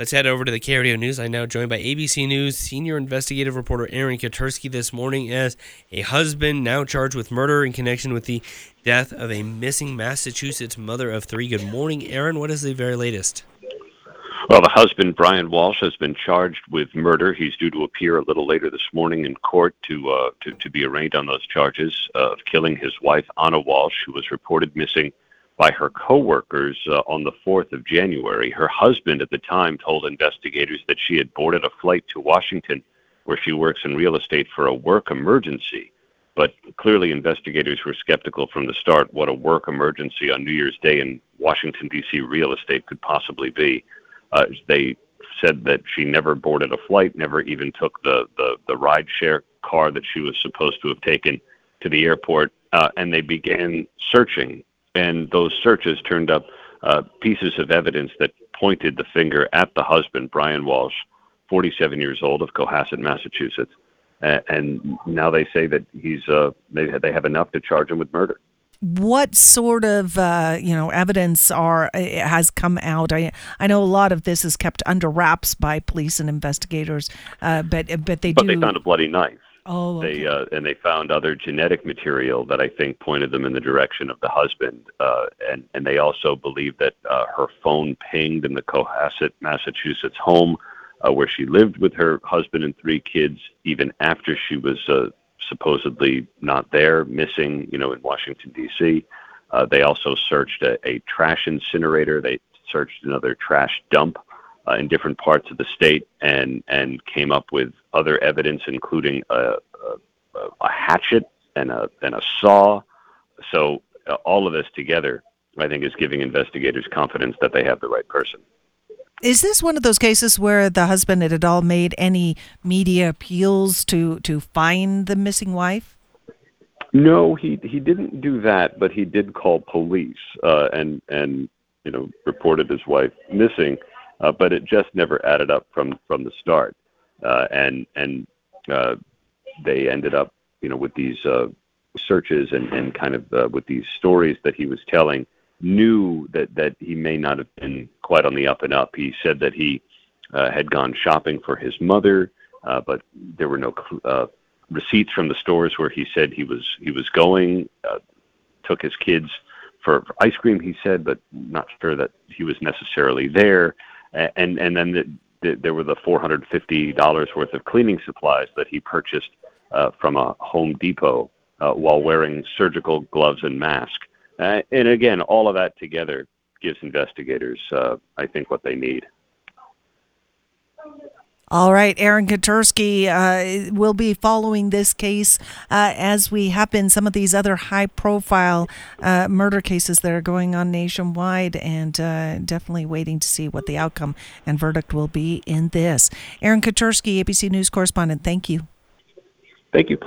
Let's head over to the KRDO News. I'm now joined by ABC News senior investigative reporter Aaron Katersky this morning as a husband now charged with murder in connection with the death of a missing Massachusetts mother of three. Good morning, Aaron. What is the very latest? Well, the husband, Brian Walsh, has been charged with murder. He's due to appear a little later this morning in court to uh, to, to be arraigned on those charges of killing his wife, Ana Walsh, who was reported missing by her coworkers uh, on the 4th of January. Her husband at the time told investigators that she had boarded a flight to Washington, where she works in real estate, for a work emergency. But clearly, investigators were skeptical from the start what a work emergency on New Year's Day in Washington, D.C. real estate could possibly be. Uh, they said that she never boarded a flight, never even took the, the, the ride share car that she was supposed to have taken to the airport. Uh, and they began searching and those searches turned up uh, pieces of evidence that pointed the finger at the husband, Brian Walsh, 47 years old of Cohasset, Massachusetts. And now they say that he's uh, they they have enough to charge him with murder. What sort of uh, you know evidence are uh, has come out? I I know a lot of this is kept under wraps by police and investigators, uh, but but they but do. But they found a bloody knife. Oh, okay. they uh, and they found other genetic material that I think pointed them in the direction of the husband, uh, and and they also believe that uh, her phone pinged in the Cohasset, Massachusetts home, uh, where she lived with her husband and three kids, even after she was uh, supposedly not there, missing, you know, in Washington D.C. Uh, they also searched a, a trash incinerator. They searched another trash dump uh, in different parts of the state and and came up with other evidence, including a, a, a hatchet and a and a saw. So uh, all of this together, I think, is giving investigators confidence that they have the right person. Is this one of those cases where the husband had at all made any media appeals to to find the missing wife? No, he he didn't do that, but he did call police uh, and and you know reported his wife missing uh, but it just never added up from from the start, uh, and and uh, they ended up you know with these uh, searches and and kind of uh, with these stories that he was telling, knew that that he may not have been quite on the up and up. He said that he uh, had gone shopping for his mother, uh, but there were no uh, receipts from the stores where he said he was he was going. Uh, took his kids for, for ice cream, he said, but not sure that he was necessarily there and and then the, the, there were the four hundred fifty dollars worth of cleaning supplies that he purchased uh, from a Home Depot uh, while wearing surgical gloves and mask. Uh, and again, all of that together gives investigators, uh, I think, what they need. All right, Aaron Katersky uh, will be following this case uh, as we have been some of these other high profile uh, murder cases that are going on nationwide, and uh, definitely waiting to see what the outcome and verdict will be in this. Aaron Katersky, ABC News correspondent, thank you. Thank you.